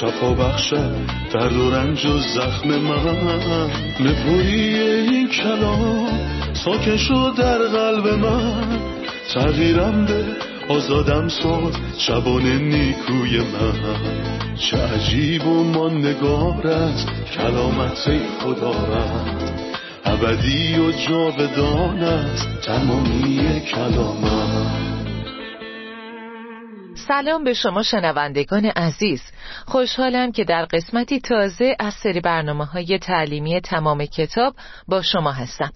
شفا بخشد درد و رنج و زخم من. نپویی این کلام ساکن شد در قلب من. تغییرم به آزادم ساز شبان نیکوی من. چه عجیب و ماندگار است کلامت خدا رد ابدی و جاودان است تمامی کلامت سلام به شما شنوندگان عزیز. خوشحالم که در قسمتی تازه از سری برنامه های تعلیمی تمام کتاب با شما هستم.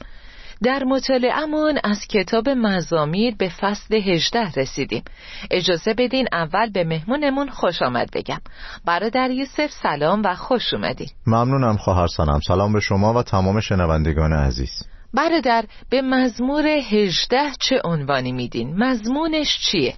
در مطالعهمان از کتاب مزامیر به فصل 18 رسیدیم. اجازه بدین اول به مهمونمون خوش آمد بگم. برادر یوسف سلام و خوش اومدین. ممنونم خواهر سلام سلام به شما و تمام شنوندگان عزیز. برادر به مزمور 18 چه عنوانی میدین؟ مضمونش چیه؟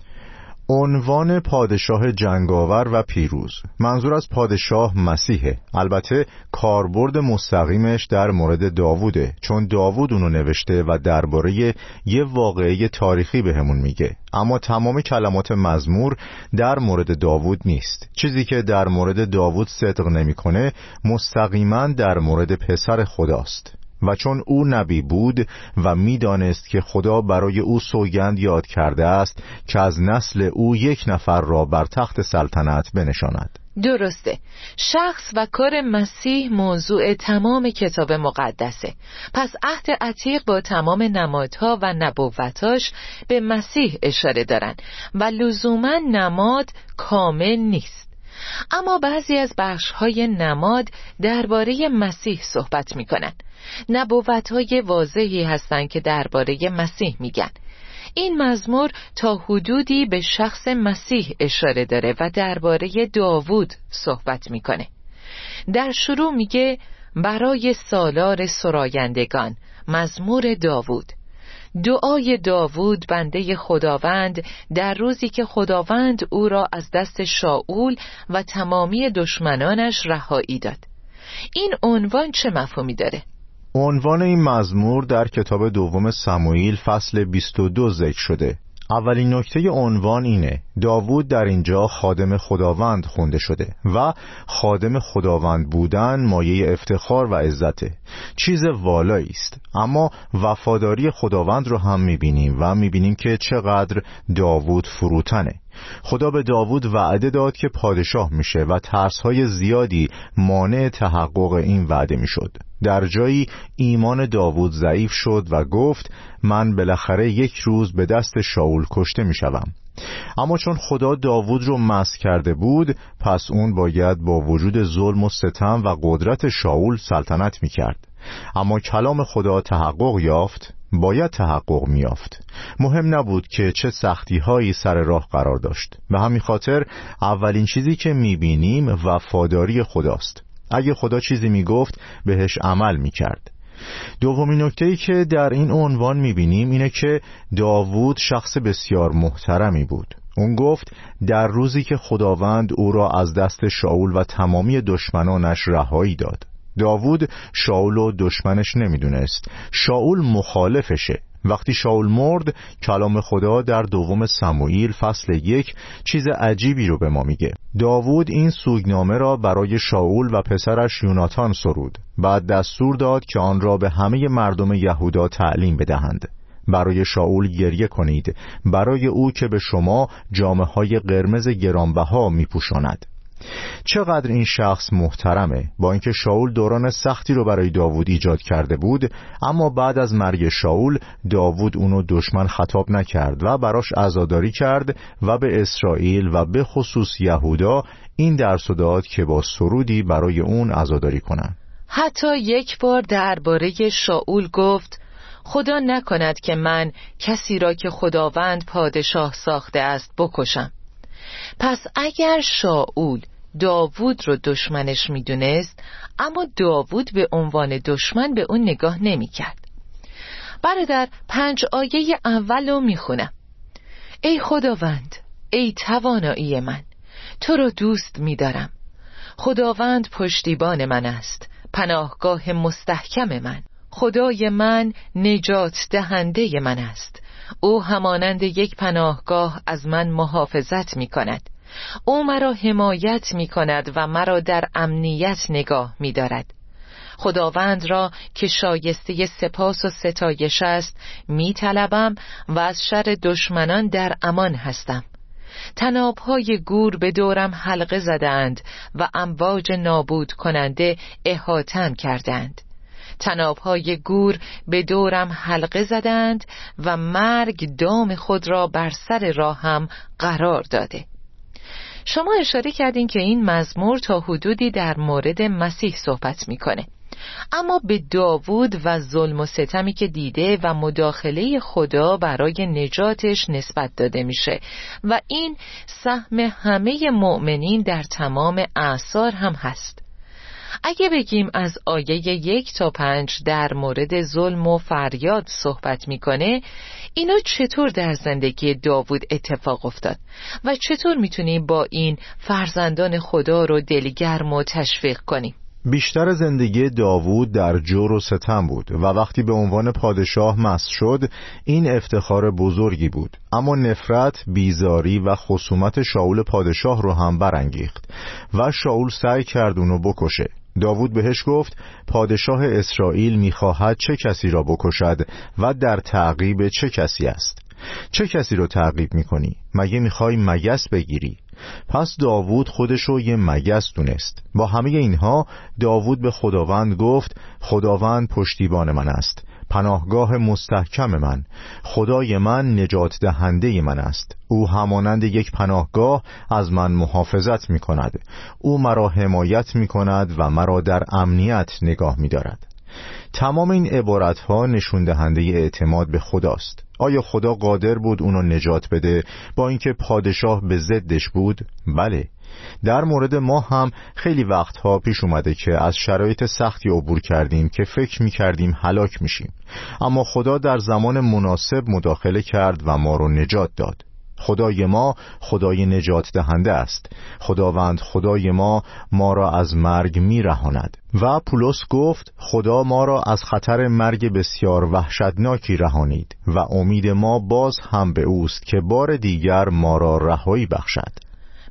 عنوان پادشاه جنگاور و پیروز. منظور از پادشاه مسیحه. البته کاربرد مستقیمش در مورد داووده چون داوود اونو نوشته و درباره یه واقعه تاریخی بهمون میگه. اما تمام کلمات مزمور در مورد داوود نیست. چیزی که در مورد داوود صدق نمی‌کنه مستقیما در مورد پسر خداست. و چون او نبی بود و می‌دانست که خدا برای او سوگند یاد کرده است که از نسل او یک نفر را بر تخت سلطنت بنشاند. درسته. شخص و کار مسیح موضوع تمام کتاب مقدسه. پس عهد عتیق با تمام نمادها و نبوتاش به مسیح اشاره دارن و لزوما نماد کامل نیست. اما بعضی از بخش های نماد درباره مسیح صحبت می کنند نبوت های واضحی هستند که درباره مسیح میگن. این مزمور تا حدودی به شخص مسیح اشاره داره و درباره داوود صحبت می‌کنه. در شروع میگه برای سالار سرایندگان مزمور داوود. دعای داوود بنده خداوند در روزی که خداوند او را از دست شاول و تمامی دشمنانش رهایی داد. این عنوان چه مفهومی داره؟ عنوان این مزمور در کتاب دوم سموئیل فصل 22 ذکر شده. اولین نکته عنوان اینه داوود در اینجا خادم خداوند خونده شده و خادم خداوند بودن مایه افتخار و عزته. چیز والایی است اما وفاداری خداوند رو هم می‌بینیم و می‌بینیم که چقدر داوود فروتنه. خدا به داوود وعده داد که پادشاه میشه و ترسهای زیادی مانع تحقق این وعده می‌شد. در جایی ایمان داوود ضعیف شد و گفت من بالاخره یک روز به دست شاول کشته می‌شوم. اما چون خدا داوود رو مس کرده بود پس اون باید با وجود ظلم و ستم و قدرت شاول سلطنت می‌کرد. اما کلام خدا تحقق یافت. باید تحقق میافت مهم نبود که چه سختی هایی سر راه قرار داشت. به همین خاطر اولین چیزی که می‌بینیم وفاداری خداست. اگه خدا چیزی می‌گفت بهش عمل می‌کرد. دومین نکته ای که در این عنوان می‌بینیم اینه که داوود شخص بسیار محترمی بود. اون گفت در روزی که خداوند او را از دست شاول و تمامی دشمنانش رهایی داد. داوود شاول و دشمنش نمی‌دونست. شاول مخالفشه. وقتی شاول مرد کلام خدا در دوم سموئیل فصل یک چیز عجیبی رو به ما میگه. داوود این سوگنامه را برای شاول و پسرش یوناتان سرود. بعد دستور داد که آن را به همه مردم یهودا تعلیم بدهند. برای شاول گریه کنید. برای او که به شما جامعه های قرمز گرانبها میپوشاند. چقدر این شخص محترمه. با اینکه شاول دوران سختی رو برای داوود ایجاد کرده بود اما بعد از مرگ شاول داوود اونو دشمن خطاب نکرد و براش عزاداری کرد و به اسرائیل و به خصوص یهودا این درس داد که با سرودی برای اون عزاداری کنن. حتی یک بار درباره شاول گفت خدا نکند که من کسی را که خداوند پادشاه ساخته است بکشم. پس اگر شاول داوود رو دشمنش می‌دونست اما داوود به عنوان دشمن به اون نگاه نمی‌کرد. برادر پنج آیه اول رو می‌خونم. ای خداوند ای توانایی من تو رو دوست میدارم. خداوند پشتیبان من است پناهگاه مستحکم من. خدای من نجات دهنده من است. او همانند یک پناهگاه از من محافظت می کند او مرا حمایت می کند و مرا در امنیت نگاه می دارد خداوند را که شایسته سپاس و ستایش است می طلبم و از شر دشمنان در امان هستم. تنابهای گور به دورم حلقه زدند و امواج نابود کننده احاتم کردند تنابهای گور به دورم حلقه زدند و مرگ دام خود را بر سر راهم قرار داده. شما اشاره کردین که این مزمور تا حدودی در مورد مسیح صحبت می‌کنه. اما به داوود و ظلم و ستمی که دیده و مداخله خدا برای نجاتش نسبت داده میشه و این سهم همه مؤمنین در تمام اعثار هم هست. اگه بگیم از آیه یک تا پنج در مورد ظلم و فریاد صحبت می‌کنه اینا چطور در زندگی داوود اتفاق افتاد؟ و چطور می‌تونیم با این فرزندان خدا رو دلگرم و تشویق کنیم؟ بیشتر زندگی داوود در جور و ستم بود و وقتی به عنوان پادشاه مس شد این افتخار بزرگی بود. اما نفرت، بیزاری و خصومت شاول پادشاه رو هم برانگیخت و شاول سعی کرد اونو بکشه. داوود بهش گفت پادشاه اسرائیل می‌خواهد چه کسی را بکشد و در تعقیب چه کسی است چه کسی رو تعقیب می‌کنی؟ مگه می‌خوای مگس بگیری؟ پس داوود خودش رو یه مگس دونست با همه اینها داوود به خداوند گفت خداوند پشتیبان من است پناهگاه مستحکم من. خدای من نجات دهنده من است. او همانند یک پناهگاه از من محافظت می کند او مرا حمایت می کند و مرا در امنیت نگاه می دارد تمام این عبارت ها نشون دهنده اعتماد به خداست. آیا خدا قادر بود اونو نجات بده با اینکه پادشاه به ضدش بود؟ بله. در مورد ما هم خیلی وقتها پیش اومده که از شرایط سختی عبور کردیم که فکر می کردیم هلاک میشیم. اما خدا در زمان مناسب مداخله کرد و ما رو نجات داد. خدای ما خدای نجات دهنده است. خداوند خدای ما ما را از مرگ می رهاند و پولس گفت خدا ما را از خطر مرگ بسیار وحشتناکی رهانید و امید ما باز هم به اوست که بار دیگر ما را رهایی بخشد.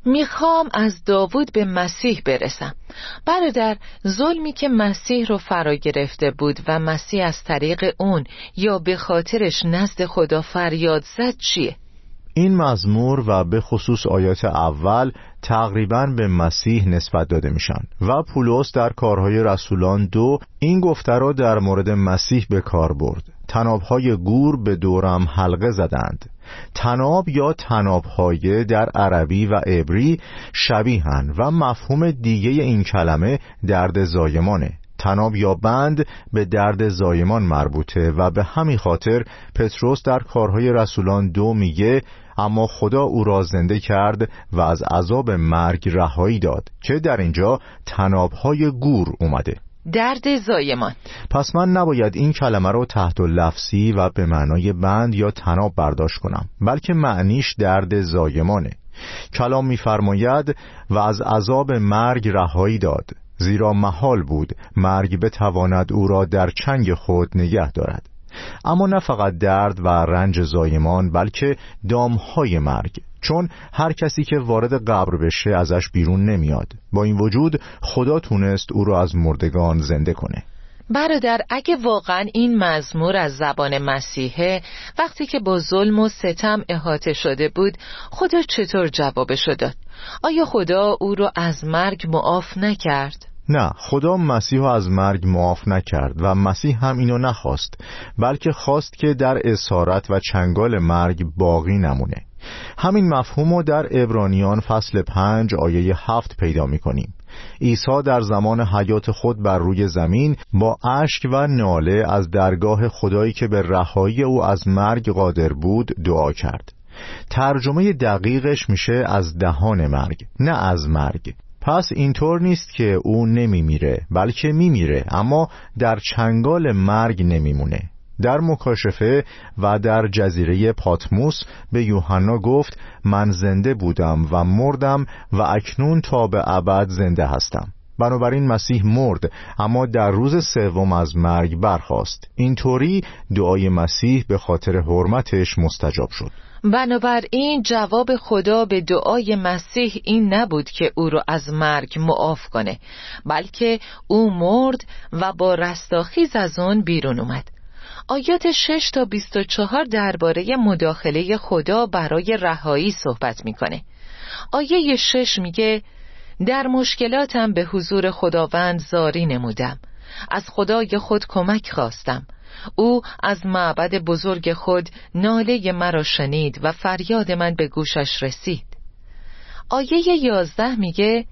می‌خوام از داوود به مسیح برسم. برادر ظلمی که مسیح رو فرا گرفته بود و مسیح از طریق اون یا به خاطرش نزد خدا فریاد زد چیه؟ این مزمور و به خصوص آیات اول تقریبا به مسیح نسبت داده میشن و پولس در کارهای رسولان دو این گفته را در مورد مسیح به کار برد. تنابهای گور به دورم حلقه زدند. تناب یا تنابهای در عربی و عبری شبیهن و مفهوم دیگه این کلمه درد زایمانه. تناب یا بند به درد زایمان مربوطه و به همین خاطر پتروس در کارهای رسولان دو میگه اما خدا او را زنده کرد و از عذاب مرگ رهایی داد که در اینجا تنابهای گور اومده. درد زایمان پس من نباید این کلمه رو تحت لفظی و به معنای بند یا تناب برداشت کنم بلکه معنیش درد زایمانه کلام میفرماید و از عذاب مرگ رهایی داد زیرا محال بود مرگ بتواند او را در چنگ خود نگه دارد. اما نه فقط درد و رنج زایمان بلکه دامهای مرگ. چون هر کسی که وارد قبر بشه ازش بیرون نمیاد با این وجود خدا تونست او را از مردگان زنده کنه برادر اگه واقعا این مزمور از زبان مسیحه وقتی که با ظلم و ستم احاطه شده بود خدا چطور جوابشو داد؟ آیا خدا او را از مرگ معاف نکرد؟ نه خدا مسیح از مرگ معاف نکرد و مسیح هم اینو نخواست بلکه خواست که در اسارت و چنگال مرگ باقی نمونه همین مفهوم رو در ابرانیان فصل پنج آیه هفت پیدا می کنیم عیسی در زمان حیات خود بر روی زمین با اشک و ناله از درگاه خدایی که به رهایی او از مرگ قادر بود دعا کرد. ترجمه دقیقش میشه از دهان مرگ نه از مرگ. پس اینطور نیست که او نمیمیره بلکه میمیره اما در چنگال مرگ نمیمونه. در مکاشفه و در جزیره پاتموس به یوحنا گفت من زنده بودم و مردم و اکنون تا به ابد زنده هستم. بنابراین مسیح مرد اما در روز سوم از مرگ برخاست. اینطوری دعای مسیح به خاطر حرمتش مستجاب شد. بنابراین جواب خدا به دعای مسیح این نبود که او را از مرگ معاف کنه بلکه او مرد و با رستاخیز از آن بیرون اومد. آیات 6 تا 24 درباره مداخله خدا برای رهایی صحبت می‌کنه. آیه 6 میگه در مشکلاتم به حضور خداوند زاری نمودم. از خدای خود کمک خواستم. او از معبد بزرگ خود ناله مرا شنید و فریاد من به گوشش رسید. آیه یازده میگه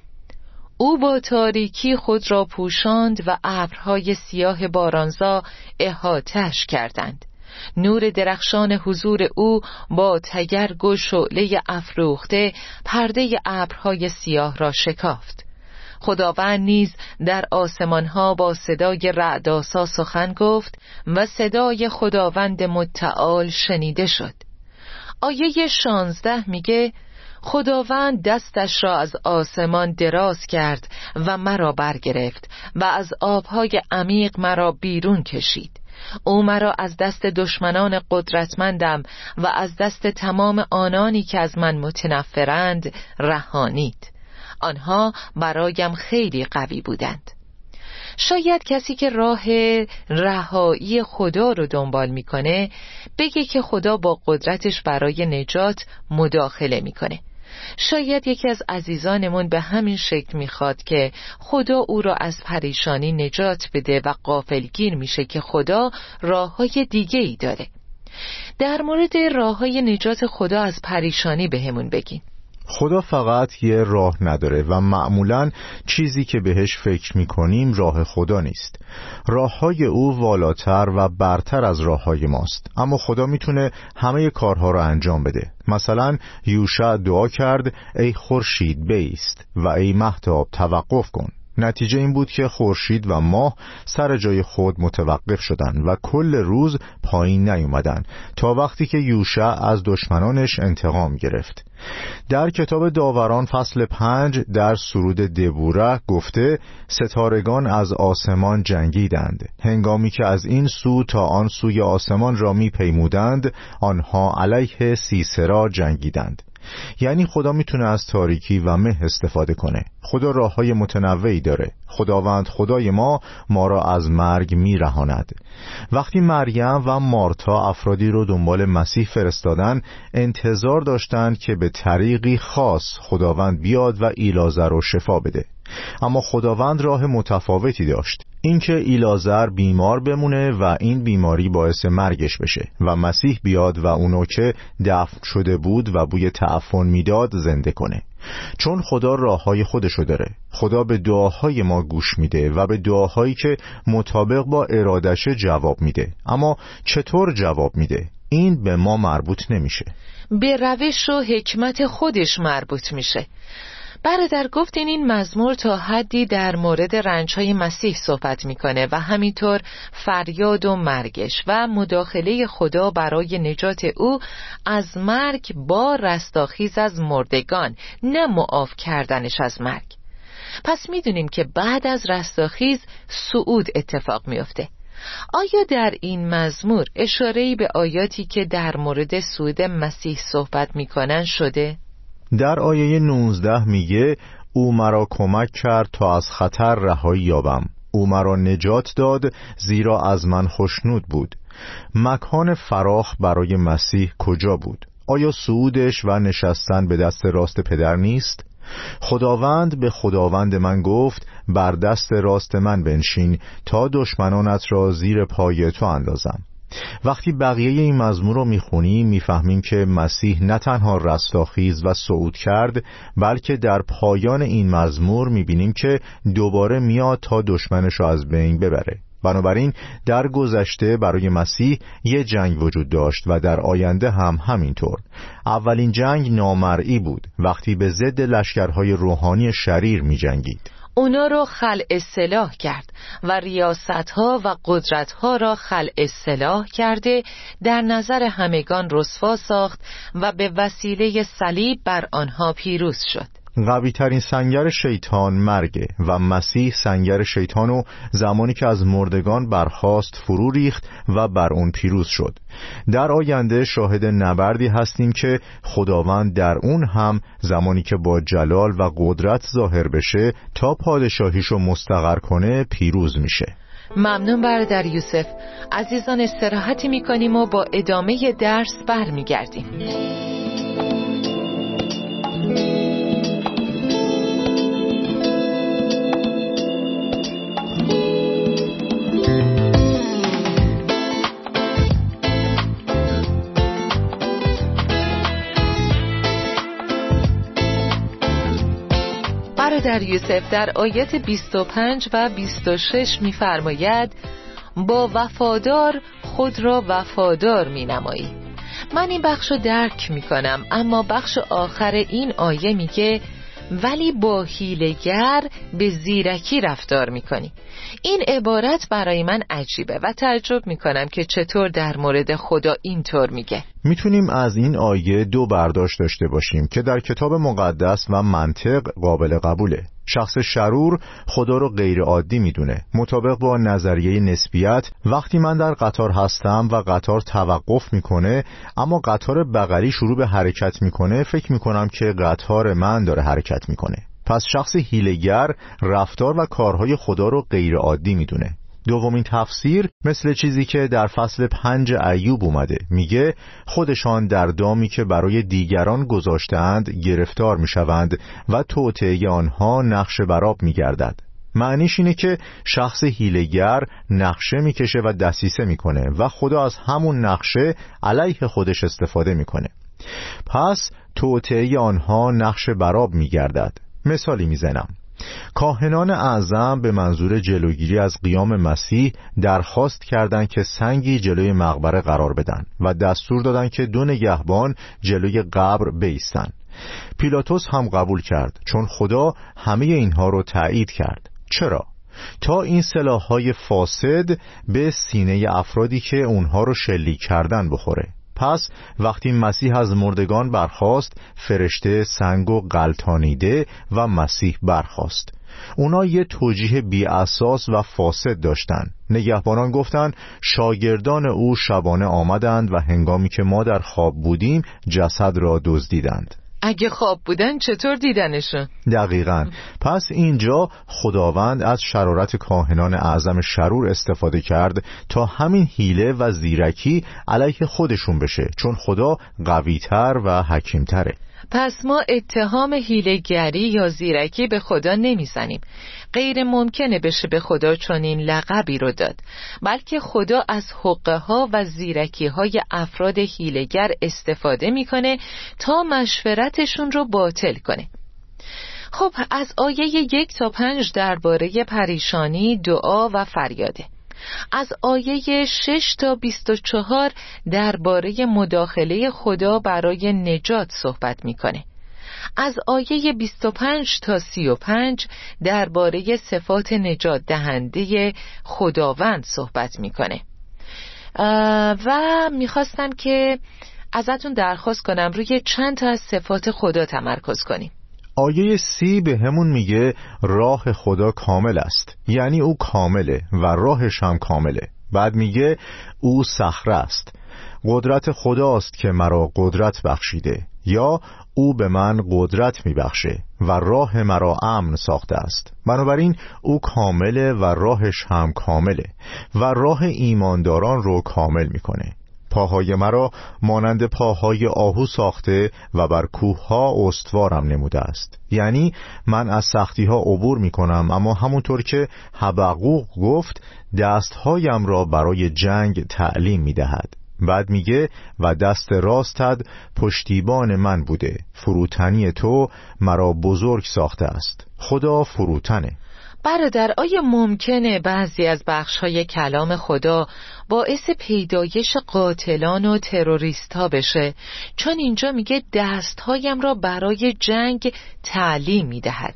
او با تاریکی خود را پوشاند و ابرهای سیاه بارانزا احاتش کردند. نور درخشان حضور او با تگرگ و شعله افروخته پرده ابرهای سیاه را شکافت. خداوند نیز در آسمانها با صدای رعداسا سخن گفت و صدای خداوند متعال شنیده شد. آیه شانزده میگه خداوند دستش را از آسمان دراز کرد و مرا برگرفت و از آبهای عمیق مرا بیرون کشید. او مرا از دست دشمنان قدرتمندم و از دست تمام آنانی که از من متنفرند رهانید. آنها برایم خیلی قوی بودند. شاید کسی که راه رهایی خدا رو دنبال می‌کنه بگه که خدا با قدرتش برای نجات مداخله می‌کنه. شاید یکی از عزیزانمون به همین شکل می‌خواد که خدا او را از پریشانی نجات بده و قافلگیر میشه که خدا راه های دیگه ای داره. در مورد راه های نجات خدا از پریشانی بهمون بگین. خدا فقط یه راه نداره و معمولا چیزی که بهش فکر می‌کنیم راه خدا نیست. راه های او والاتر و برتر از راه های ماست. اما خدا می‌تونه همه کارها رو انجام بده. مثلا یوشع دعا کرد ای خورشید بیست و ای محتاب توقف کن. نتیجه این بود که خورشید و ماه سر جای خود متوقف شدند و کل روز پایین نیومدن تا وقتی که یوشع از دشمنانش انتقام گرفت. در کتاب داوران فصل پنج در سرود دبوره گفته ستارگان از آسمان جنگیدند. هنگامی که از این سو تا آن سوی آسمان را می پیمودند آنها علیه سیسرا جنگیدند. یعنی خدا می‌تونه از تاریکی و مه استفاده کنه. خدا راه های متنوعی داره. خداوند خدای ما ما را از مرگ میرهاند. وقتی مریم و مارتا افرادی رو دنبال مسیح فرستادن انتظار داشتند که به طریقی خاص خداوند بیاد و ایلازر رو شفا بده. اما خداوند راه متفاوتی داشت. اینکه ایلازر بیمار بمونه و این بیماری باعث مرگش بشه و مسیح بیاد و اونو که دفن شده بود و بوی تعفن می‌داد زنده کنه. چون خدا راه های خودشو داره. خدا به دعاهای ما گوش میده و به دعاهایی که مطابق با ارادش جواب میده. اما چطور جواب میده؟ این به ما مربوط نمیشه. به روش و حکمت خودش مربوط میشه. برادر گفتین این مزمور تا حدی در مورد رنجهای مسیح صحبت می‌کنه و همینطور فریاد و مرگش و مداخله خدا برای نجات او از مرگ با رستاخیز از مردگان نه معاف کردنش از مرگ پس می‌دونیم که بعد از رستاخیز سعود اتفاق میافته آیا در این مزمور اشارهی به آیاتی که در مورد سعود مسیح صحبت می‌کنن شده؟ در آیه 19 میگه او مرا کمک کرد تا از خطر رهایی یابم. او مرا نجات داد زیرا از من خوشنود بود. مکان فراخ برای مسیح کجا بود؟ آیا سعودش و نشستن به دست راست پدر نیست؟ خداوند به خداوند من گفت بر دست راست من بنشین تا دشمنانت را زیر پای تو اندازم. وقتی بقیه این مزمور رو می‌خونیم می‌فهمیم که مسیح نه تنها رستاخیز و صعود کرد بلکه در پایان این مزمور می‌بینیم که دوباره میاد تا دشمنش رو از بین ببره. بنابراین در گذشته برای مسیح یه جنگ وجود داشت و در آینده هم همینطور. اولین جنگ نامرئی بود. وقتی به ضد لشکرهای روحانی شریر می جنگید اونا رو خل اصلاح کرد و ریاست ها و قدرت ها را خل اصلاح کرده در نظر همگان رسوا ساخت و به وسیله صلیب بر آنها پیروز شد. قوی ترین سنگر شیطان مرگه و مسیح سنگر شیطانو زمانی که از مردگان برخاست فرو ریخت و بر اون پیروز شد. در آینده شاهد نبردی هستیم که خداوند در اون هم زمانی که با جلال و قدرت ظاهر بشه تا پادشاهیشو مستقر کنه پیروز میشه. ممنون برادر یوسف. عزیزان استراحتی می‌کنیم و با ادامه درس برمیگردیم. در یوسف در آیت 25 و 26 میفرماید با وفادار خود را وفادار می نمایی من این بخش رو درک می کنم اما بخش آخر این آیه میگه ولی با هیلگر به زیرکی رفتار می‌کنی. این عبارت برای من عجیبه و تعجب می‌کنم که چطور در مورد خدا اینطور میگه. می‌تونیم از این آیه دو برداشت داشته باشیم که در کتاب مقدس و منطق قابل قبوله. شخص شرور خدا رو غیر عادی می‌دونه. مطابق با نظریه نسبیت وقتی من در قطار هستم و قطار توقف می‌کنه اما قطار بغلی شروع به حرکت می‌کنه فکر می‌کنم که قطار من داره حرکت می‌کنه. پس شخص هیلگر رفتار و کارهای خدا رو غیر عادی می‌دونه. دومین تفسیر مثل چیزی که در فصل پنج ایوب اومده. میگه خودشان در دامی که برای دیگران گذاشتند گرفتار می‌شوند و توطعه آنها نقش براب میگردد. معنیش اینه که شخص هیلگر نقشه می‌کشه و دسیسه می‌کنه و خدا از همون نقشه علیه خودش استفاده می‌کنه. پس توطعه آنها نقش براب میگردد. مثالی می‌زنم. کاهنان اعظم به منظور جلوگیری از قیام مسیح درخواست کردند که سنگی جلوی مقبره قرار بدن و دستور دادند که دو نگهبان جلوی قبر بیستن. پیلاتوس هم قبول کرد چون خدا همه اینها رو تایید کرد. چرا؟ تا این سلاحهای فاسد به سینه افرادی که اونها رو شلیک کردن بخوره. پس وقتی مسیح از مردگان برخاست فرشته سنگ و قلتانیده و مسیح برخاست. اونا یه توجیه بی اساس و فاسد داشتن. نگهبانان گفتند شاگردان او شبانه آمدند و هنگامی که ما در خواب بودیم جسد را دزدیدند. اگه خواب بودن چطور دیدنشون؟ دقیقا پس اینجا خداوند از شرارت کاهنان اعظم شرور استفاده کرد تا همین حیله و زیرکی علیه خودشون بشه چون خدا قویتر و حکیمتره پس ما اتهام هیلگری یا زیرکی به خدا نمی‌زنیم. غیر ممکنه بشه به خدا چنین لقبی رو داد بلکه خدا از حقه ها و زیرکی های افراد هیلگر استفاده می‌کنه تا مشورتشون رو باطل کنه. خب از آیه یک تا پنج درباره پریشانی دعا و فریاده. از آیه 6 تا 24 درباره مداخله خدا برای نجات صحبت می‌کنه. از آیه 25 تا 35 درباره صفات نجات دهنده خداوند صحبت می‌کنه. و می‌خواستم که ازتون درخواست کنم روی چند تا از صفات خدا تمرکز کنیم. آیه سی به همون میگه راه خدا کامل است. یعنی او کامله و راهش هم کامله. بعد میگه او صخره است. قدرت خداست که مرا قدرت بخشیده یا او به من قدرت میبخشه و راه مرا امن ساخته است. بنابراین او کامله و راهش هم کامله و راه ایمانداران رو کامل می‌کنه. پاهای مرا مانند پاهای آهو ساخته و بر کوه ها استوارم نموده است. یعنی من از سختی ها عبور می کنم اما همونطور که حبقوق گفت دستهایم را برای جنگ تعلیم می دهد بعد میگه و دست راستت پشتیبان من بوده. فروتنی تو مرا بزرگ ساخته است. خدا فروتنه. برادر آیا ممکنه بعضی از بخشهای کلام خدا باعث پیدایش قاتلان و تروریست ها بشه. چون اینجا میگه دستهایم را برای جنگ تعلیم می‌دهد.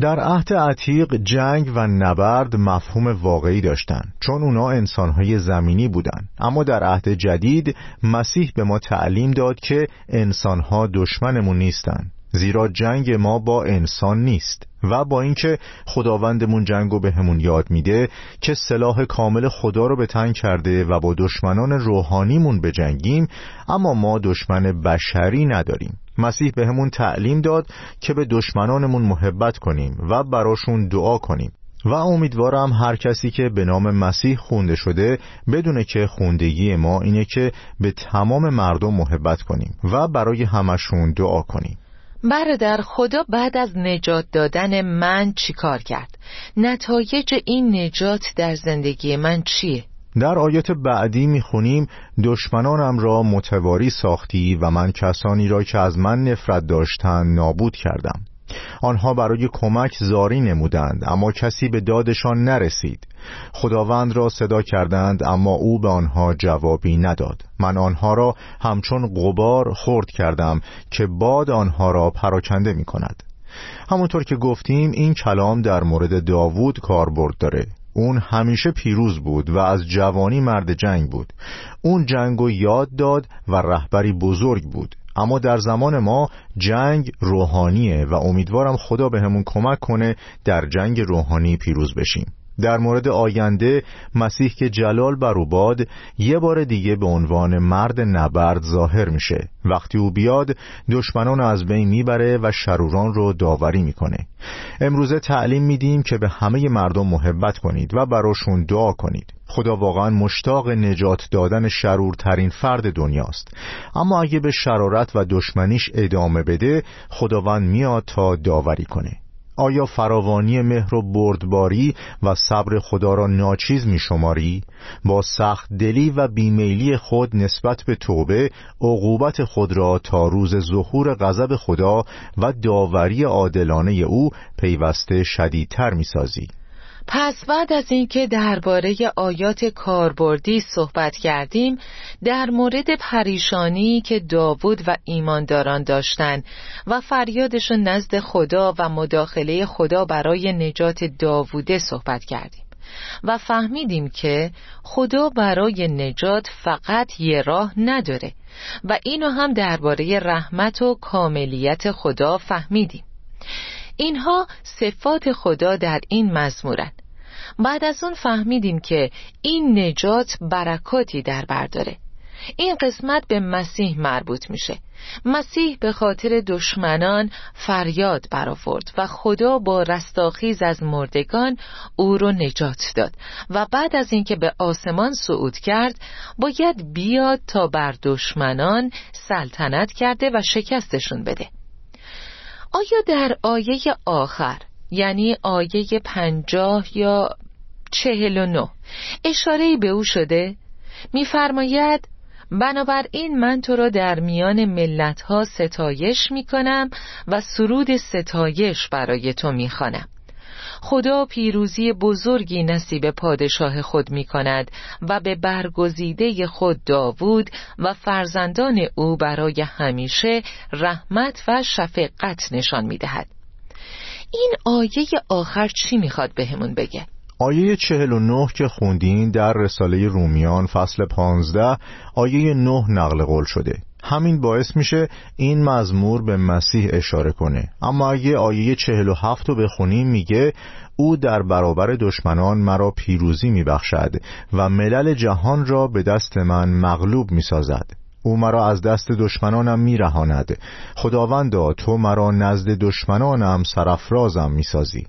در عهد عتیق جنگ و نبرد مفهوم واقعی داشتند. چون اونا انسانهای زمینی بودند. اما در عهد جدید مسیح به ما تعلیم داد که انسانها دشمنمون نیستند. زیرا جنگ ما با انسان نیست. و با اینکه خداوندمون جنگو به همون یاد میده که سلاح کامل خدا رو به تن کرده و با دشمنان روحانیمون بجنگیم اما ما دشمن بشری نداریم. مسیح به همون تعلیم داد که به دشمنانمون محبت کنیم و براشون دعا کنیم. و امیدوارم هر کسی که به نام مسیح خونده شده بدونه که خوندگی ما اینه که به تمام مردم محبت کنیم و برای همشون دعا کنیم. برادر خدا بعد از نجات دادن من چیکار کرد؟ نتایج این نجات در زندگی من چیه؟ در آیات بعدی می‌خونیم دشمنانم را متواری ساختی و من کسانی را که از من نفرت داشتند نابود کردم آنها برای کمک زاری نمودند اما کسی به دادشان نرسید. خداوند را صدا کردند اما او به آنها جوابی نداد. من آنها را همچون غبار خرد کردم که باد آنها را پراکنده می کند همونطور که گفتیم این کلام در مورد داوود کاربرد داره. اون همیشه پیروز بود و از جوانی مرد جنگ بود. اون جنگ و یاد داد و رهبری بزرگ بود. اما در زمان ما جنگ روحانیه و امیدوارم خدا به همون کمک کنه در جنگ روحانی پیروز بشیم. در مورد آینده مسیح که جلال بر او باد یه بار دیگه به عنوان مرد نبرد ظاهر میشه. وقتی او بیاد دشمنان از بین می‌بره و شروران رو داوری می‌کنه. امروزه تعلیم میدیم که به همه مردم محبت کنید و براشون دعا کنید. خدا واقعا مشتاق نجات دادن شرورترین فرد دنیاست. اما اگه به شرارت و دشمنیش ادامه بده خداوند میاد تا داوری کنه. آیا فراوانی مهر و بردباری و صبر خدا را ناچیز می شماری؟ با سخت دلی و بیمیلی خود نسبت به توبه عقوبت خود را تا روز ظهور غضب خدا و داوری عادلانه او پیوسته شدیدتر می سازی؟ پس بعد از اینکه درباره آیات کاربردی صحبت کردیم در مورد پریشانی که داوود و ایمانداران داشتند و فریادشون نزد خدا و مداخله خدا برای نجات داووده صحبت کردیم و فهمیدیم که خدا برای نجات فقط یه راه نداره و اینو هم درباره رحمت و کاملیت خدا فهمیدیم. اینها صفات خدا در این مزمورن. بعد از اون فهمیدیم که این نجات برکاتی در برداره این قسمت به مسیح مربوط میشه. مسیح به خاطر دشمنان فریاد برآورد و خدا با رستاخیز از مردگان او رو نجات داد و بعد از اینکه به آسمان صعود کرد باید بیاد تا بر دشمنان سلطنت کرده و شکستشون بده. آیا در آیه آخر یعنی آیه پنجاه یا چهل و نو اشاره به او شده میفرماید بنابراین من تو را در میان ملت ها ستایش می کنم و سرود ستایش برای تو می خانم. خدا پیروزی بزرگی نصیب پادشاه خود می کند و به برگزیده خود داوود و فرزندان او برای همیشه رحمت و شفقت نشان می دهد. این آیه آخر چی می‌خواد بهمون بگه؟ آیه 49 که خوندین در رساله رومیان فصل 15 آیه 9 نقل قول شده همین باعث میشه این مزمور به مسیح اشاره کنه. اما اگه آیه 47 رو بخونیم میگه او در برابر دشمنان مرا پیروزی میبخشد و ملل جهان را به دست من مغلوب می‌سازد. او مرا از دست دشمنانم میرهاند. خداوندا تو مرا نزد دشمنانم سرافرازم می‌سازی.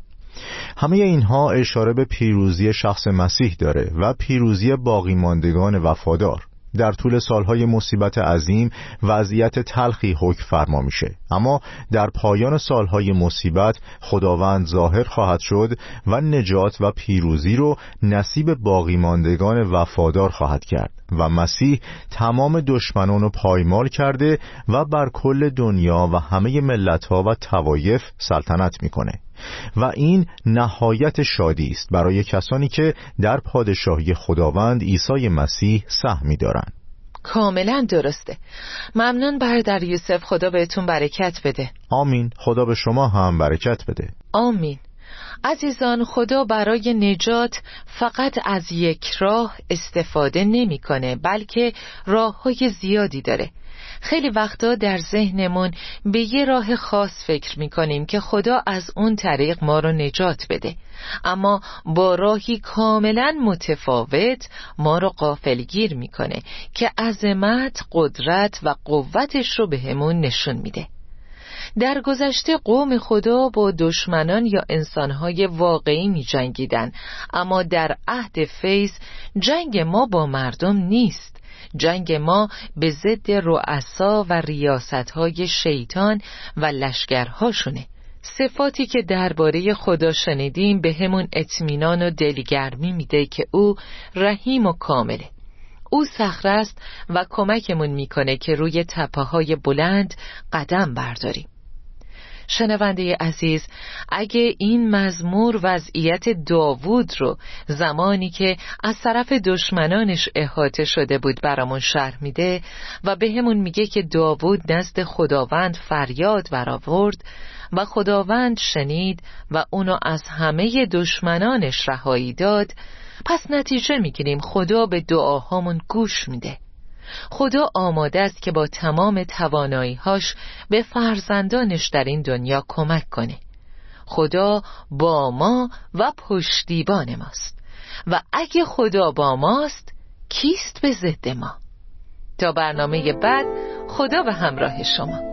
همه اینها اشاره به پیروزی شخص مسیح داره و پیروزی باقی ماندگان وفادار. در طول سالهای مصیبت عظیم وضعیت تلخی حکم فرما میشه. اما در پایان سالهای مصیبت خداوند ظاهر خواهد شد و نجات و پیروزی رو نصیب باقی ماندگان وفادار خواهد کرد و مسیح تمام دشمنان رو پایمال کرده و بر کل دنیا و همه ملتها و توایف سلطنت می‌کنه. و این نهایت شادی است برای کسانی که در پادشاهی خداوند عیسی مسیح سهمی دارند کاملا درسته. ممنون برادر یوسف. خدا بهتون برکت بده. آمین. خدا به شما هم برکت بده. آمین. عزیزان خدا برای نجات فقط از یک راه استفاده نمی‌کنه بلکه راه های زیادی داره. خیلی وقتا در ذهنمون به یه راه خاص فکر می‌کنیم که خدا از اون طریق ما رو نجات بده. اما با راهی کاملا متفاوت ما رو قافلگیر می‌کنه که عظمت، قدرت و قوتش رو بهمون نشون میده. در گذشته قوم خدا با دشمنان یا انسانهای واقعی می جنگیدن اما در عهد فیض جنگ ما با مردم نیست. جنگ ما به ضد رؤسا و ریاستهای شیطان و لشکرهاشونه. صفاتی که درباره خدا شنیدیم به همون اطمینان و دلگرمی میده که او رحیم و کامله. او صخره است و کمکمون می‌کنه که روی تپه های بلند قدم برداریم. شنونده عزیز اگه این مزمور وضعیت داوود رو زمانی که از طرف دشمنانش احاطه شده بود برامون شرح میده و به همون میگه که داوود نزد خداوند فریاد برآورد و خداوند شنید و اونو از همه دشمنانش رهایی داد پس نتیجه می‌گیریم. خدا به دعاهامون گوش میده. خدا آماده است که با تمام تواناییهاش به فرزندانش در این دنیا کمک کنه. خدا با ما و پشتیبان ماست. و اگه خدا با ماست کیست به ضد ما؟ تا برنامه بعد خدا به همراه شما.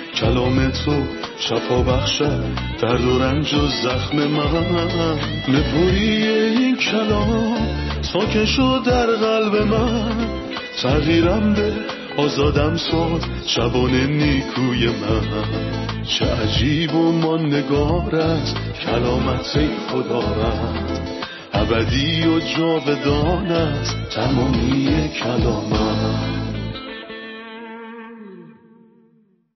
کلام تو شفا بخشد درد و رنج و زخم من. نپوری این کلام ساکن شد در قلب من. تغییرم به آزادم ساد شبان نیکوی من. چه عجیب و ماندگار است کلامت خدا رد ابدی و جاودان است تمامی کلامت